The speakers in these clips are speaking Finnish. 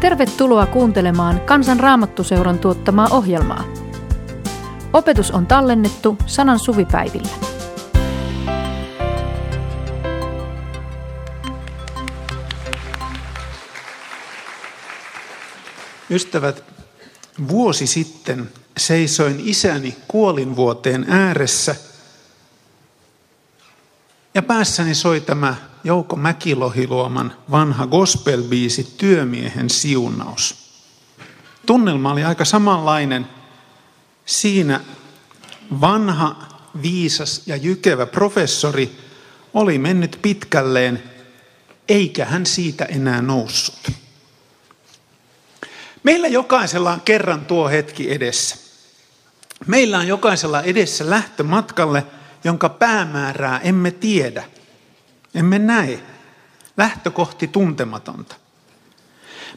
Tervetuloa kuuntelemaan Kansan Raamattuseuran tuottamaa ohjelmaa. Opetus on tallennettu sanan suvipäivillä. Ystävät, vuosi sitten seisoin isäni kuolinvuoteen ääressä ja päässäni soi tämä Jouko Mäkilohiluoman vanha gospelbiisi Työmiehen siunaus. Tunnelma oli aika samanlainen. Siinä vanha, viisas ja jykevä professori oli mennyt pitkälleen, eikä hän siitä enää noussut. Meillä jokaisella on kerran tuo hetki edessä. Meillä on jokaisella edessä lähtömatkalle, jonka päämäärää emme tiedä – emme näe. Lähtö kohti tuntematonta.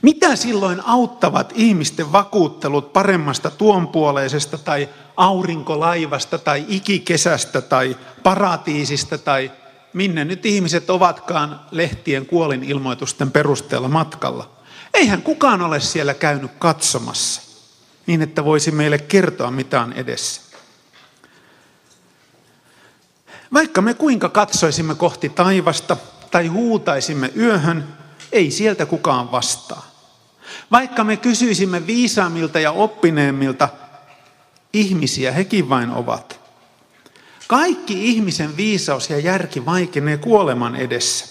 Mitä silloin auttavat ihmisten vakuuttelut paremmasta tuonpuoleisesta tai aurinkolaivasta tai ikikesästä tai paratiisista tai minne nyt ihmiset ovatkaan lehtien kuolin ilmoitusten perusteella matkalla? Eihän kukaan ole siellä käynyt katsomassa niin, että voisi meille kertoa, mitä on edessä. Vaikka me kuinka katsoisimme kohti taivasta tai huutaisimme yöhön, ei sieltä kukaan vastaa. Vaikka me kysyisimme viisaamilta ja oppineemmilta, ihmisiä hekin vain ovat. Kaikki ihmisen viisaus ja järki vaikenee kuoleman edessä.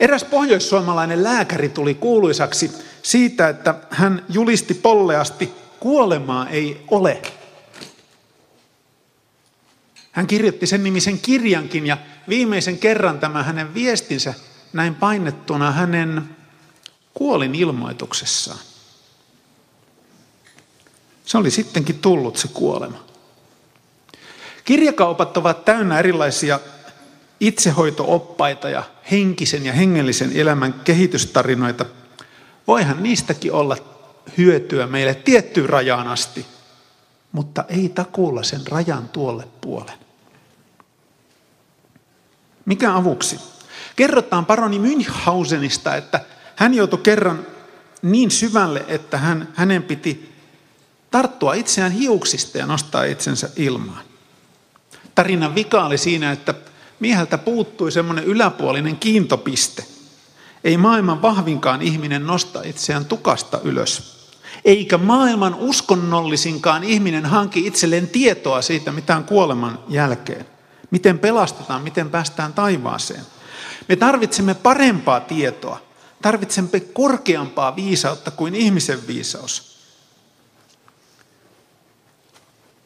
Eräs pohjoissuomalainen lääkäri tuli kuuluisaksi siitä, että hän julisti polleasti, kuolemaa ei ole. Hän kirjoitti sen nimisen kirjankin ja viimeisen kerran tämä hänen viestinsä näin painettuna hänen kuolin ilmoituksessaan. Se oli sittenkin tullut se kuolema. Kirjakaupat ovat täynnä erilaisia itsehoitooppaita ja henkisen ja hengellisen elämän kehitystarinoita. Voihan niistäkin olla hyötyä meille tiettyyn rajaan asti, mutta ei takuulla sen rajan tuolle puolen. Mikä avuksi? Kerrotaan paroni Münchhausenista, että hän joutui kerran niin syvälle, että hän, hänen piti tarttua itseään hiuksista ja nostaa itsensä ilmaan. Tarinan vika oli siinä, että mieheltä puuttui semmoinen yläpuolinen kiintopiste. Ei maailman vahvinkaan ihminen nosta itseään tukasta ylös. Eikä maailman uskonnollisinkaan ihminen hanki itselleen tietoa siitä, mitä on kuoleman jälkeen. Miten pelastetaan, miten päästään taivaaseen. Me tarvitsemme parempaa tietoa. Tarvitsemme korkeampaa viisautta kuin ihmisen viisaus.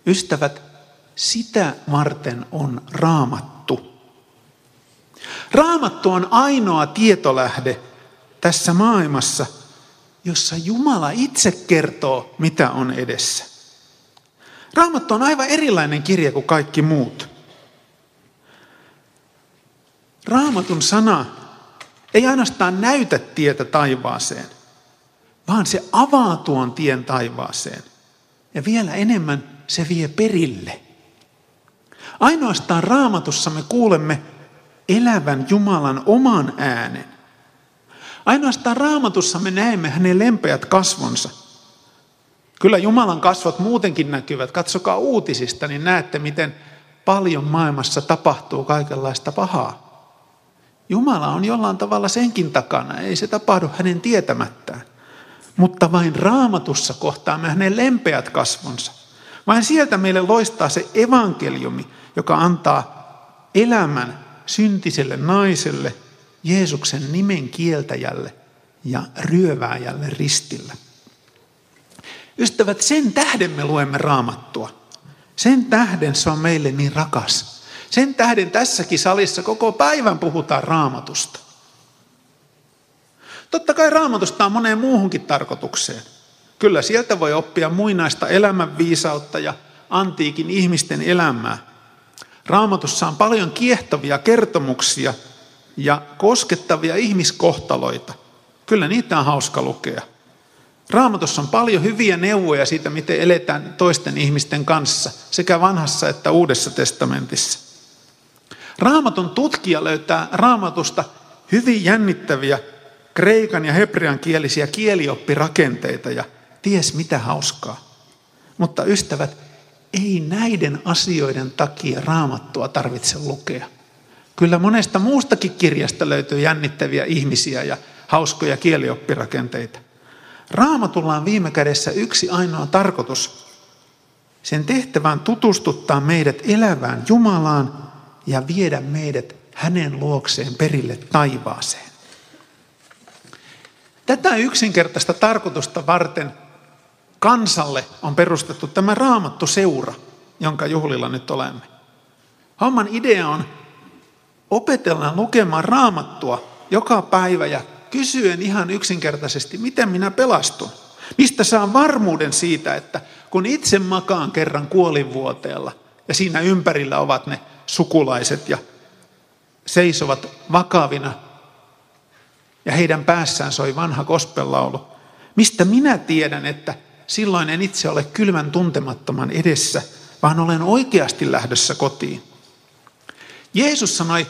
Ystävät, sitä varten on raamattu. Raamattu on ainoa tietolähde tässä maailmassa, jossa Jumala itse kertoo, mitä on edessä. Raamattu on aivan erilainen kirja kuin kaikki muut. Raamatun sana ei ainoastaan näytä tietä taivaaseen, vaan se avaa tuon tien taivaaseen. Ja vielä enemmän se vie perille. Ainoastaan raamatussa me kuulemme elävän Jumalan oman äänen. Ainoastaan raamatussa me näemme hänen lempeät kasvonsa. Kyllä Jumalan kasvot muutenkin näkyvät. Katsokaa uutisista, niin näette, miten paljon maailmassa tapahtuu kaikenlaista pahaa. Jumala on jollain tavalla senkin takana, ei se tapahdu hänen tietämättään. Mutta vain raamatussa kohtaamme hänen lempeät kasvonsa. Vain sieltä meille loistaa se evankeliumi, joka antaa elämän syntiselle naiselle, Jeesuksen nimen kieltäjälle ja ryövääjälle ristillä. Ystävät, sen tähden me luemme raamattua. Sen tähden se on meille niin rakas. Sen tähden tässäkin salissa koko päivän puhutaan raamatusta. Totta kai raamatusta on moneen muuhunkin tarkoitukseen. Kyllä sieltä voi oppia muinaista elämänviisautta ja antiikin ihmisten elämää. Raamatussa on paljon kiehtovia kertomuksia ja koskettavia ihmiskohtaloita. Kyllä niitä on hauska lukea. Raamatussa on paljon hyviä neuvoja siitä, miten eletään toisten ihmisten kanssa, sekä vanhassa että uudessa testamentissa. Raamatun tutkija löytää raamatusta hyvin jännittäviä kreikan ja hebrean kielisiä kielioppirakenteita ja ties mitä hauskaa. Mutta ystävät, ei näiden asioiden takia raamattua tarvitse lukea. Kyllä monesta muustakin kirjasta löytyy jännittäviä ihmisiä ja hauskoja kielioppirakenteita. Raamatulla on viime kädessä yksi ainoa tarkoitus. Sen tehtävän tutustuttaa meidät elävään Jumalaan ja viedä meidät hänen luokseen perille taivaaseen. Tätä yksinkertaista tarkoitusta varten kansalle on perustettu tämä raamattu seura, jonka juhlilla nyt olemme. Homman idea on opetella lukemaan raamattua joka päivä ja kysyen ihan yksinkertaisesti, miten minä pelastun. Mistä saan varmuuden siitä, että kun itse makaan kerran kuolinvuoteella ja siinä ympärillä ovat ne sukulaiset ja seisovat vakavina ja heidän päässään soi vanha kospellaulu. Mistä minä tiedän, että silloin en itse ole kylmän tuntemattoman edessä, vaan olen oikeasti lähdössä kotiin. Jeesus sanoi,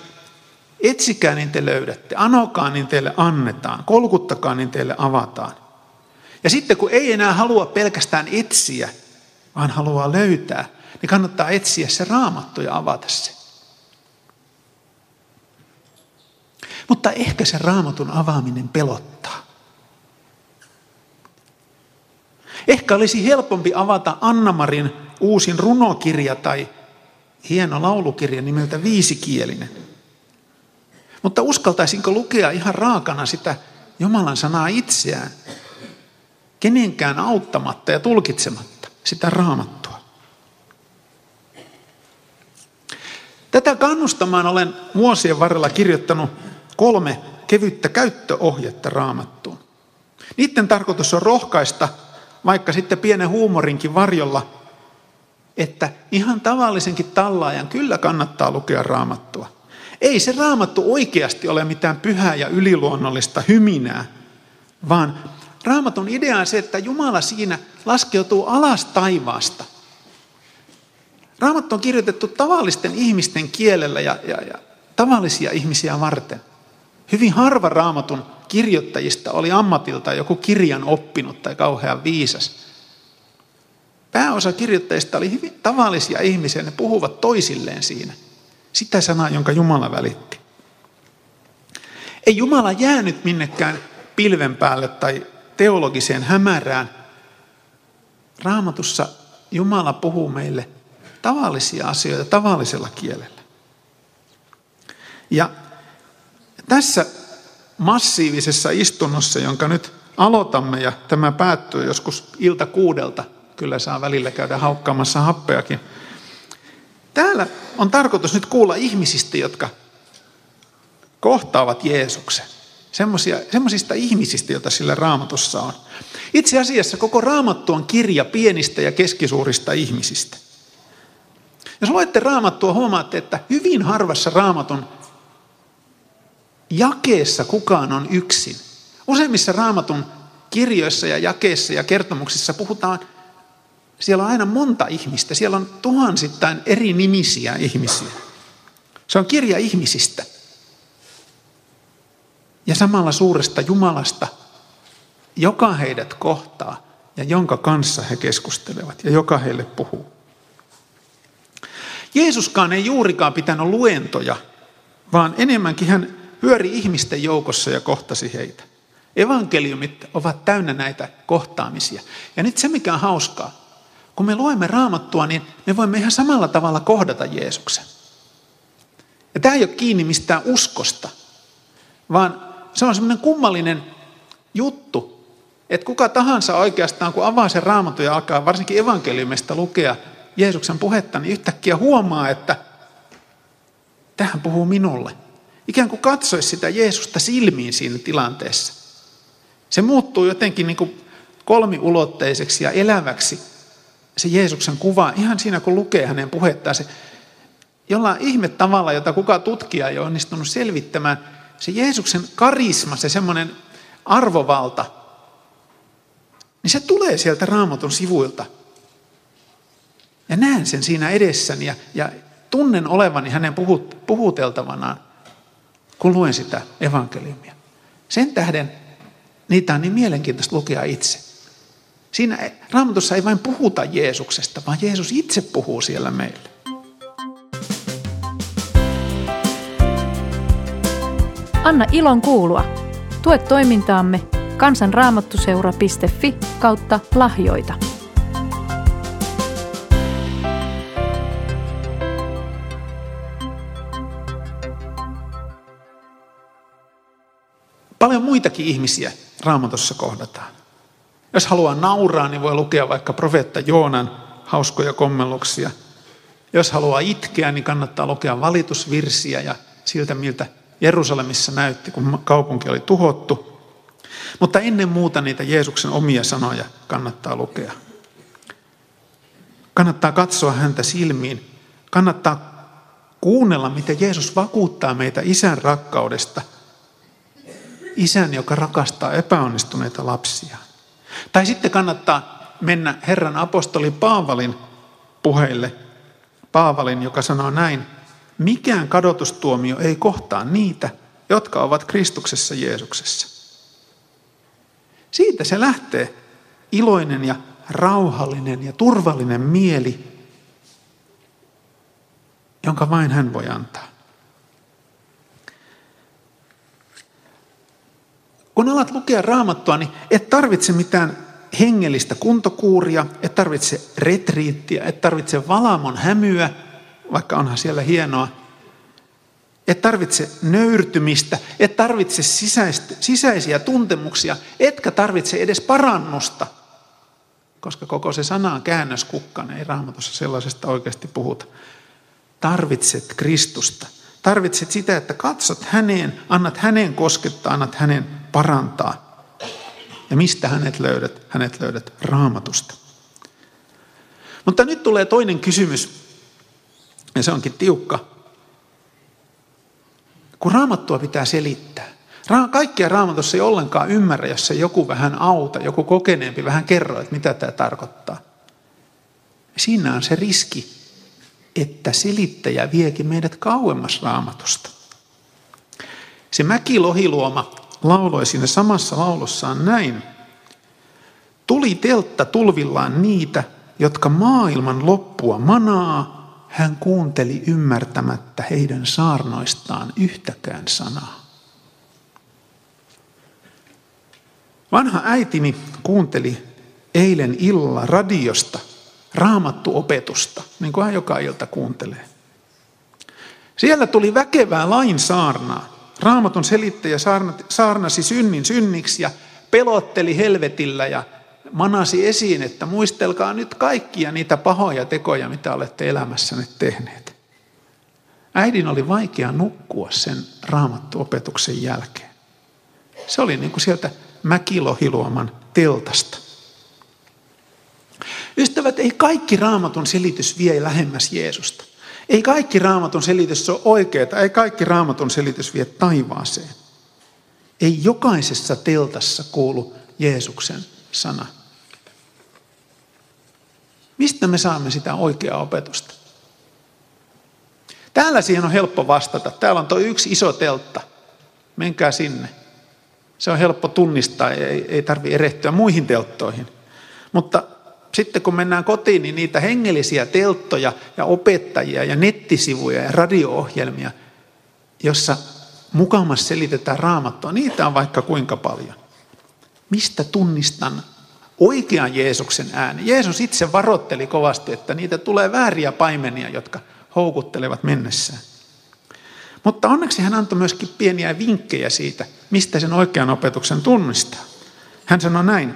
etsikää niin te löydätte, anokaa niin teille annetaan, kolkuttakaa niin teille avataan. Ja sitten kun ei enää halua pelkästään etsiä, vaan haluaa löytää, niin kannattaa etsiä se raamattu ja avata se. Mutta ehkä se raamatun avaaminen pelottaa. Ehkä olisi helpompi avata Annamarin uusin runokirja tai hieno laulukirja nimeltä viisikielinen. Mutta uskaltaisinko lukea ihan raakana sitä Jumalan sanaa itseään, kenenkään auttamatta ja tulkitsematta sitä raamattua. Tätä kannustamaan olen vuosien varrella kirjoittanut kolme kevyttä käyttöohjetta raamattuun. Niiden tarkoitus on rohkaista, vaikka sitten pienen huumorinkin varjolla, että ihan tavallisenkin tallaajan kyllä kannattaa lukea raamattua. Ei se raamattu oikeasti ole mitään pyhää ja yliluonnollista hyminää, vaan raamatun idea on se, että Jumala siinä laskeutuu alas taivaasta. Raamattu on kirjoitettu tavallisten ihmisten kielellä ja, ja, ja tavallisia ihmisiä varten. Hyvin harva raamatun kirjoittajista oli ammatilta joku kirjan oppinut tai kauhean viisas. Pääosa kirjoittajista oli hyvin tavallisia ihmisiä, ne puhuvat toisilleen siinä. Sitä sanaa, jonka Jumala välitti. Ei Jumala jäänyt minnekään pilven päälle tai teologiseen hämärään. Raamatussa Jumala puhuu meille tavallisia asioita tavallisella kielellä. Ja tässä massiivisessa istunnossa, jonka nyt aloitamme ja tämä päättyy joskus ilta kuudelta, kyllä saa välillä käydä haukkaamassa happeakin. Täällä on tarkoitus nyt kuulla ihmisistä, jotka kohtaavat Jeesuksen. Semmoisista ihmisistä, joita sillä raamatussa on. Itse asiassa koko raamattu on kirja pienistä ja keskisuurista ihmisistä. Jos luette raamattua, huomaatte, että hyvin harvassa raamatun jakeessa kukaan on yksin. Useimmissa raamatun kirjoissa ja jakeissa ja kertomuksissa puhutaan, siellä on aina monta ihmistä, siellä on tuhansittain eri nimisiä ihmisiä. Se on kirja ihmisistä. Ja samalla suuresta Jumalasta, joka heidät kohtaa ja jonka kanssa he keskustelevat ja joka heille puhuu. Jeesuskaan ei juurikaan pitänyt luentoja, vaan enemmänkin hän pyöri ihmisten joukossa ja kohtasi heitä. Evankeliumit ovat täynnä näitä kohtaamisia. Ja nyt se, mikä on hauskaa, kun me luemme raamattua, niin me voimme ihan samalla tavalla kohdata Jeesuksen. Ja tämä ei ole kiinni mistään uskosta, vaan se on semmoinen kummallinen juttu, että kuka tahansa oikeastaan, kun avaa sen raamatun ja alkaa varsinkin evankeliumista lukea Jeesuksen puhetta, niin yhtäkkiä huomaa, että tähän puhuu minulle. Ikään kuin katsoisi sitä Jeesusta silmiin siinä tilanteessa. Se muuttuu jotenkin niin kuin kolmiulotteiseksi ja eläväksi se Jeesuksen kuva, ihan siinä kun lukee hänen puhettaan, se jollain ihme tavalla, jota kuka tutkija ei ole onnistunut selvittämään, se Jeesuksen karisma, se semmoinen arvovalta, niin se tulee sieltä raamatun sivuilta. Ja näen sen siinä edessäni ja, ja tunnen olevani hänen puhut, puhuteltavanaan kun luen sitä evankeliumia. Sen tähden niitä on niin mielenkiintoista lukea itse. Siinä raamatussa ei vain puhuta Jeesuksesta, vaan Jeesus itse puhuu siellä meille. Anna ilon kuulua. Tue toimintaamme kansanraamattuseura.fi kautta lahjoita. Paljon muitakin ihmisiä raamatussa kohdataan. Jos haluaa nauraa, niin voi lukea vaikka profeetta Joonan hauskoja kommelluksia. Jos haluaa itkeä, niin kannattaa lukea valitusvirsiä ja siltä, miltä Jerusalemissa näytti, kun kaupunki oli tuhottu. Mutta ennen muuta niitä Jeesuksen omia sanoja kannattaa lukea. Kannattaa katsoa häntä silmiin. Kannattaa kuunnella, miten Jeesus vakuuttaa meitä isän rakkaudesta. Isän, joka rakastaa epäonnistuneita lapsia. Tai sitten kannattaa mennä Herran apostoli Paavalin puheille. Paavalin, joka sanoo näin, mikään kadotustuomio ei kohtaa niitä, jotka ovat Kristuksessa Jeesuksessa. Siitä se lähtee iloinen ja rauhallinen ja turvallinen mieli, jonka vain hän voi antaa. Kun alat lukea raamattua, niin et tarvitse mitään hengellistä kuntokuuria, et tarvitse retriittiä, et tarvitse valamon hämyä, vaikka onhan siellä hienoa. Et tarvitse nöyrtymistä, et tarvitse sisäistä, sisäisiä tuntemuksia, etkä tarvitse edes parannusta, koska koko se sana on käännöskukkainen, ei raamatussa sellaisesta oikeasti puhuta. Tarvitset Kristusta. Tarvitset sitä, että katsot häneen, annat hänen koskettaa, annat hänen parantaa. Ja mistä hänet löydät? Hänet löydät raamatusta. Mutta nyt tulee toinen kysymys, ja se onkin tiukka. Kun raamattua pitää selittää. Kaikkia raamatussa ei ollenkaan ymmärrä, jos se joku vähän auta, joku kokeneempi vähän kerro, että mitä tämä tarkoittaa. Siinä on se riski, että selittäjä viekin meidät kauemmas raamatusta. Se Mäki Lohiluoma lauloi siinä samassa laulossaan näin. Tuli teltta tulvillaan niitä, jotka maailman loppua manaa, hän kuunteli ymmärtämättä heidän saarnoistaan yhtäkään sanaa. Vanha äitini kuunteli eilen illalla radiosta raamattuopetusta, niin kuin hän joka ilta kuuntelee. Siellä tuli väkevää lain saarnaa. Raamatun selittäjä saarnasi synnin synniksi ja pelotteli helvetillä ja manasi esiin, että muistelkaa nyt kaikkia niitä pahoja tekoja, mitä olette elämässänne tehneet. Äidin oli vaikea nukkua sen raamattuopetuksen jälkeen. Se oli niin kuin sieltä Mäkilohiluoman teltasta. Ystävät, ei kaikki raamatun selitys vie lähemmäs Jeesusta. Ei kaikki raamatun selitys ole oikeaa, ei kaikki raamatun selitys vie taivaaseen. Ei jokaisessa teltassa kuulu Jeesuksen sana. Mistä me saamme sitä oikeaa opetusta? Täällä siihen on helppo vastata. Täällä on tuo yksi iso teltta. Menkää sinne. Se on helppo tunnistaa, ei, ei tarvi erehtyä muihin telttoihin. Mutta sitten kun mennään kotiin, niin niitä hengellisiä telttoja ja opettajia ja nettisivuja ja radio-ohjelmia, jossa mukamas selitetään raamattua, niitä on vaikka kuinka paljon. Mistä tunnistan oikean Jeesuksen ääni? Jeesus itse varoitteli kovasti, että niitä tulee vääriä paimenia, jotka houkuttelevat mennessään. Mutta onneksi hän antoi myöskin pieniä vinkkejä siitä, mistä sen oikean opetuksen tunnistaa. Hän sanoi näin,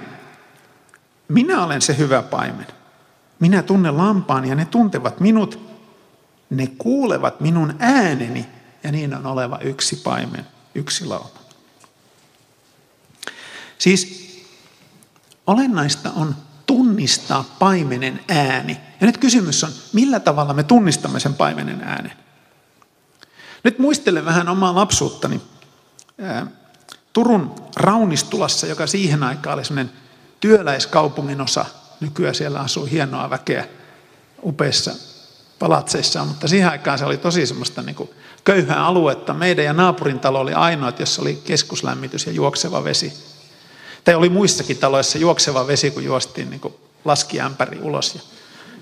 minä olen se hyvä paimen. Minä tunnen lampaan ja ne tuntevat minut. Ne kuulevat minun ääneni ja niin on oleva yksi paimen, yksi lauma. Siis olennaista on tunnistaa paimenen ääni. Ja nyt kysymys on, millä tavalla me tunnistamme sen paimenen äänen? Nyt muistelen vähän omaa lapsuuttani. Turun Raunistulassa, joka siihen aikaan oli työläiskaupungin osa. Nykyään siellä asuu hienoa väkeä upeissa palatseissa, mutta siihen aikaan se oli tosi semmoista niin kuin köyhää aluetta. Meidän ja naapurin talo oli ainoa, jossa oli keskuslämmitys ja juokseva vesi. Tai oli muissakin taloissa juokseva vesi, kun juostiin niin laskiämpäri ulos ja,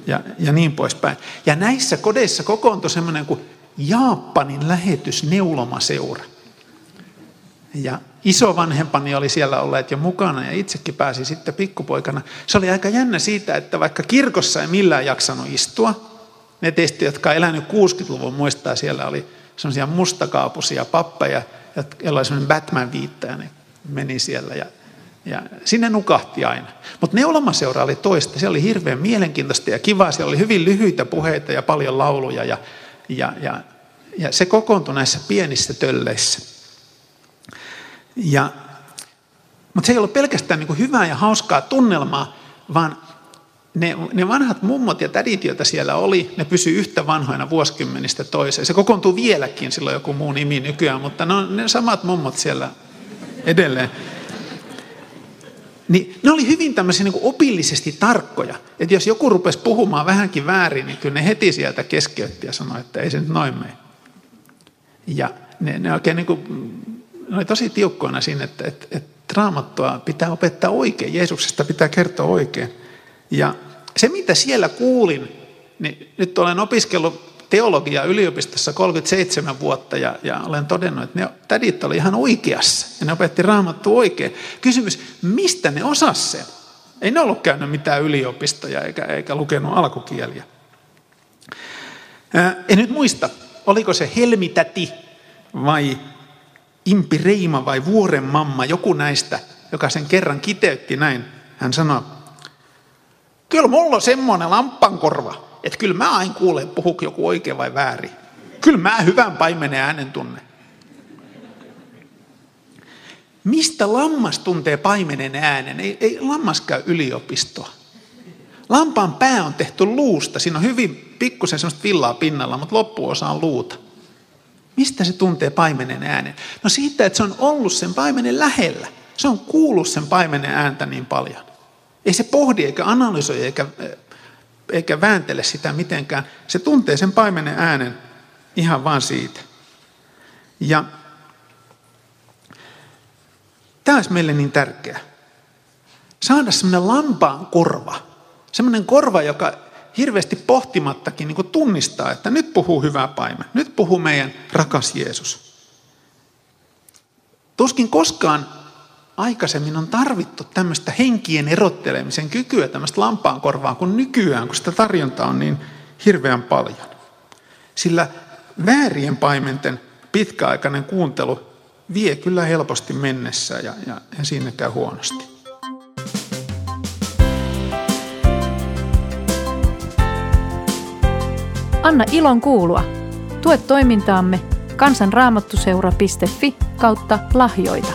ja, ja niin poispäin. Ja näissä kodeissa kokoontui semmoinen kuin Jaappanin lähetysneulomaseura. Ja isovanhempani oli siellä olleet jo mukana ja itsekin pääsi sitten pikkupoikana. Se oli aika jännä siitä, että vaikka kirkossa ei millään jaksanut istua, ne teistä, jotka on elänyt 60-luvun, muistaa, siellä oli semmoisia mustakaapuisia pappeja, joilla oli semmoinen Batman-viittaja, ne meni siellä ja, ja sinne nukahti aina. Mutta neulamaseura oli toista, se oli hirveän mielenkiintoista ja kivaa, siellä oli hyvin lyhyitä puheita ja paljon lauluja ja, ja, ja, ja se kokoontui näissä pienissä tölleissä. Ja, mutta se ei ollut pelkästään niin kuin hyvää ja hauskaa tunnelmaa, vaan ne, ne vanhat mummot ja tädit, joita siellä oli, ne pysy yhtä vanhoina vuosikymmenistä toiseen. Se kokoontuu vieläkin, sillä joku muu nimi nykyään, mutta ne on ne samat mummot siellä edelleen. Niin ne oli hyvin tämmöisiä niin opillisesti tarkkoja. Että jos joku rupesi puhumaan vähänkin väärin, niin kyllä ne heti sieltä keskeytti ja sanoi, että ei se nyt noin mene. Ja ne, ne oikein niin kuin, ne oli tosi tiukkoina siinä, että, että, että raamattua pitää opettaa oikein, Jeesuksesta pitää kertoa oikein. Ja se, mitä siellä kuulin, niin nyt olen opiskellut teologiaa yliopistossa 37 vuotta ja, ja olen todennut, että ne tädit oli ihan oikeassa ja ne opetti raamattu oikein. Kysymys, mistä ne osas sen? Ei ne ollut käynyt mitään yliopistoja eikä, eikä lukenut alkukieliä. Ää, en nyt muista, oliko se Helmitäti vai Impi Reima vai Vuoren mamma, joku näistä, joka sen kerran kiteytti näin. Hän sanoi, Kyllä mulla on semmoinen lamppankorva, että kyllä mä aina kuulen, puhuk joku oikein vai väärin. Kyllä mä hyvän paimenen äänen tunne. Mistä lammas tuntee paimenen äänen? Ei, ei lammas käy yliopistoa. Lampaan pää on tehty luusta. Siinä on hyvin pikkusen semmoista villaa pinnalla, mutta loppuosa on luuta. Mistä se tuntee paimenen äänen? No siitä, että se on ollut sen paimenen lähellä. Se on kuullut sen paimenen ääntä niin paljon. Ei se pohdi eikä analysoi eikä, eikä vääntele sitä mitenkään. Se tuntee sen paimenen äänen ihan vaan siitä. Ja tämä olisi meille niin tärkeää. Saada semmoinen lampaan korva. Semmoinen korva, joka hirveästi pohtimattakin niin tunnistaa, että nyt puhuu hyvä paimen. Nyt puhuu meidän rakas Jeesus. Tuskin koskaan aikaisemmin on tarvittu tämmöistä henkien erottelemisen kykyä, tämmöistä lampaankorvaa kuin nykyään, kun sitä tarjontaa on niin hirveän paljon. Sillä väärien paimenten pitkäaikainen kuuntelu vie kyllä helposti mennessä ja, ja, ja siinä käy huonosti. Anna ilon kuulua. Tue toimintaamme kansanraamattuseura.fi kautta lahjoita.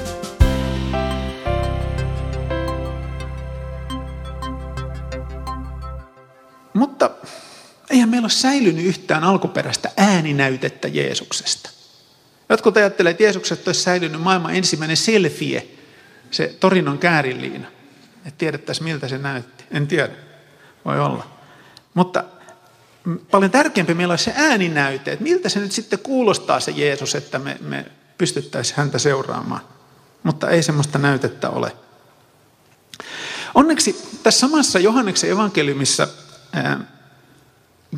Mutta eihän meillä ole säilynyt yhtään alkuperäistä ääninäytettä Jeesuksesta. Jotkut ajattelevat, että Jeesuksesta olisi säilynyt maailman ensimmäinen selfie, se Torinon käärinliina. Että tiedettäisiin, miltä se näytti. En tiedä. Voi olla. Mutta paljon tärkeämpi meillä olisi se ääninäyte, että miltä se nyt sitten kuulostaa se Jeesus, että me, me pystyttäisiin häntä seuraamaan. Mutta ei semmoista näytettä ole. Onneksi tässä samassa Johanneksen evankeliumissa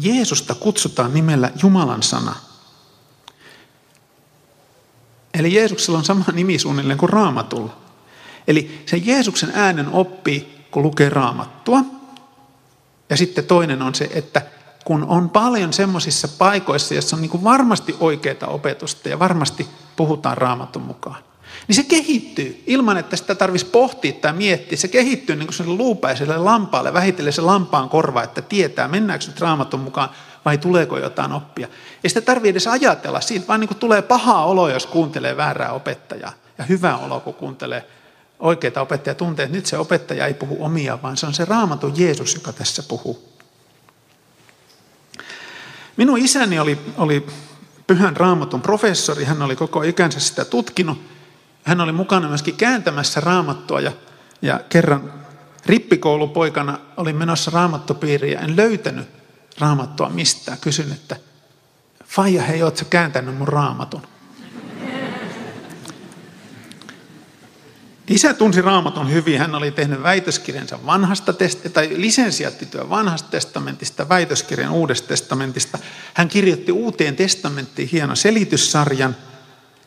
Jeesusta kutsutaan nimellä Jumalan sana. Eli Jeesuksella on sama nimi suunnilleen kuin raamatulla. Eli se Jeesuksen äänen oppii, kun lukee raamattua. Ja sitten toinen on se, että kun on paljon semmoisissa paikoissa, joissa on niin varmasti oikeaa opetusta ja varmasti puhutaan raamatun mukaan, niin se kehittyy ilman, että sitä tarvitsisi pohtia tai miettiä. Se kehittyy niin kuin luupäiselle lampaalle, vähitellen se lampaan korva, että tietää, mennäänkö nyt raamatun mukaan vai tuleeko jotain oppia. Ei sitä tarvitse edes ajatella, siitä vaan niin kuin tulee paha olo, jos kuuntelee väärää opettajaa. Ja hyvä olo, kun kuuntelee oikeita opettajaa, tuntee, että nyt se opettaja ei puhu omia, vaan se on se raamatun Jeesus, joka tässä puhuu. Minun isäni oli, oli pyhän raamatun professori, hän oli koko ikänsä sitä tutkinut hän oli mukana myöskin kääntämässä raamattua ja, ja kerran rippikoulupoikana olin menossa raamattopiiriin ja en löytänyt raamattua mistään. Kysyn, että Faija, hei, ootko kääntänyt mun raamatun? Isä tunsi raamatun hyvin. Hän oli tehnyt väitöskirjansa vanhasta test- tai lisensiaattityö vanhasta testamentista, väitöskirjan uudesta testamentista. Hän kirjoitti uuteen testamenttiin hienon selityssarjan.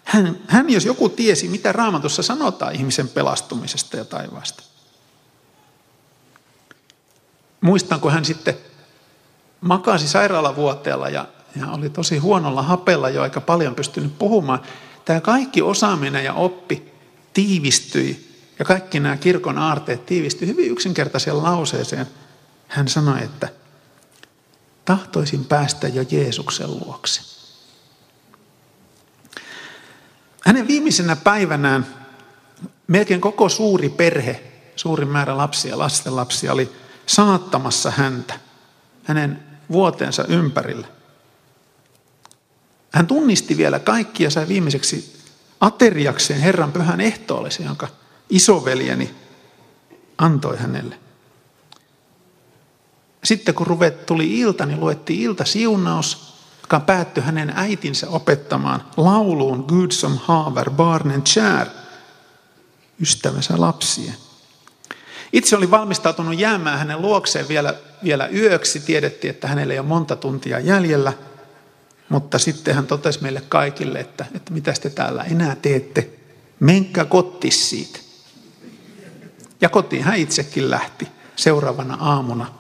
Hän, hän, jos joku tiesi, mitä raamatussa sanotaan ihmisen pelastumisesta ja taivaasta. Muistan, kun hän sitten makasi sairaalavuoteella ja, ja oli tosi huonolla hapella jo aika paljon pystynyt puhumaan. Tämä kaikki osaaminen ja oppi tiivistyi ja kaikki nämä kirkon aarteet tiivistyi hyvin yksinkertaiseen lauseeseen. Hän sanoi, että tahtoisin päästä jo Jeesuksen luokse. Hänen viimeisenä päivänään melkein koko suuri perhe, suuri määrä lapsia, lasten lapsia oli saattamassa häntä hänen vuoteensa ympärillä. Hän tunnisti vielä kaikki ja sai viimeiseksi ateriakseen Herran pyhän ehtoollisen, jonka isoveljeni antoi hänelle. Sitten kun ruvet tuli ilta, niin luettiin iltasiunaus, joka päättyi hänen äitinsä opettamaan lauluun Gud som haver barnen kär, ystävänsä lapsien. Itse oli valmistautunut jäämään hänen luokseen vielä, vielä yöksi. Tiedettiin, että hänellä ei ole monta tuntia jäljellä. Mutta sitten hän totesi meille kaikille, että, että mitä te täällä enää teette. Menkää kottis siitä. Ja kotiin hän itsekin lähti seuraavana aamuna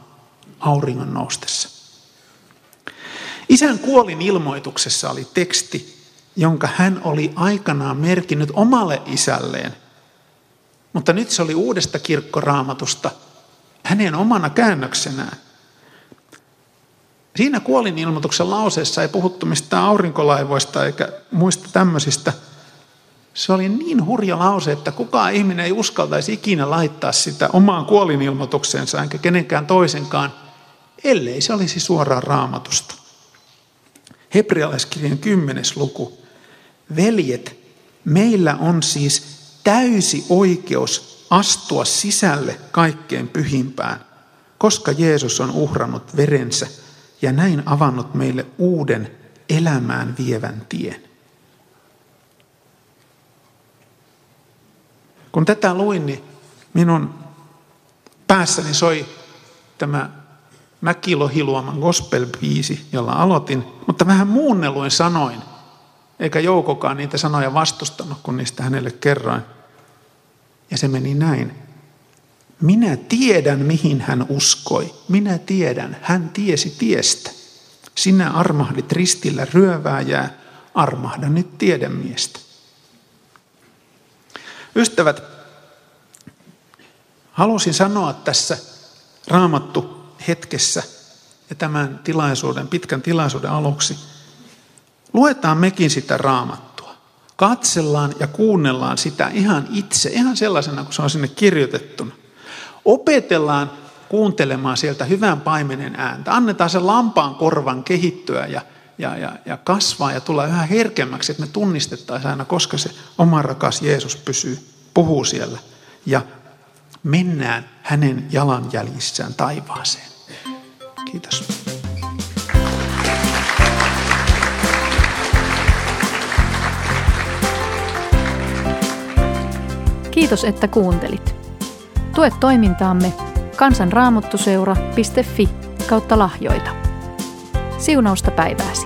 auringon noustessa. Isän kuolin ilmoituksessa oli teksti, jonka hän oli aikanaan merkinnyt omalle isälleen – mutta nyt se oli uudesta kirkkoraamatusta hänen omana käännöksenään. Siinä kuolin ilmoituksen lauseessa ei puhuttu mistään aurinkolaivoista eikä muista tämmöisistä. Se oli niin hurja lause, että kukaan ihminen ei uskaltaisi ikinä laittaa sitä omaan kuolinilmoitukseensa enkä kenenkään toisenkaan, ellei se olisi suoraan raamatusta. Hebrealaiskirjan kymmenes luku. Veljet, meillä on siis täysi oikeus astua sisälle kaikkein pyhimpään, koska Jeesus on uhrannut verensä ja näin avannut meille uuden elämään vievän tien. Kun tätä luin, niin minun päässäni soi tämä Mäkilohiluoman gospel-biisi, jolla aloitin, mutta vähän muunnelluin sanoin, eikä Joukokaan niitä sanoja vastustanut, kun niistä hänelle kerroin. Ja se meni näin. Minä tiedän, mihin hän uskoi. Minä tiedän, hän tiesi tiestä. Sinä armahdit ristillä ryövääjää, armahda nyt tiedemiestä. Ystävät, halusin sanoa tässä raamattu hetkessä ja tämän tilaisuuden, pitkän tilaisuuden aluksi. Luetaan mekin sitä raamattua. Katsellaan ja kuunnellaan sitä ihan itse, ihan sellaisena kuin se on sinne kirjoitettuna. Opetellaan kuuntelemaan sieltä hyvän paimenen ääntä. Annetaan sen lampaan korvan kehittyä ja, ja, ja, ja kasvaa ja tulla yhä herkemmäksi, että me tunnistettaisiin aina, koska se oma rakas Jeesus pysyy, puhuu siellä. Ja mennään hänen jalanjäljissään taivaaseen. Kiitos. Kiitos, että kuuntelit. Tue toimintaamme kansanraamottuseura.fi kautta lahjoita. Siunausta päivääsi.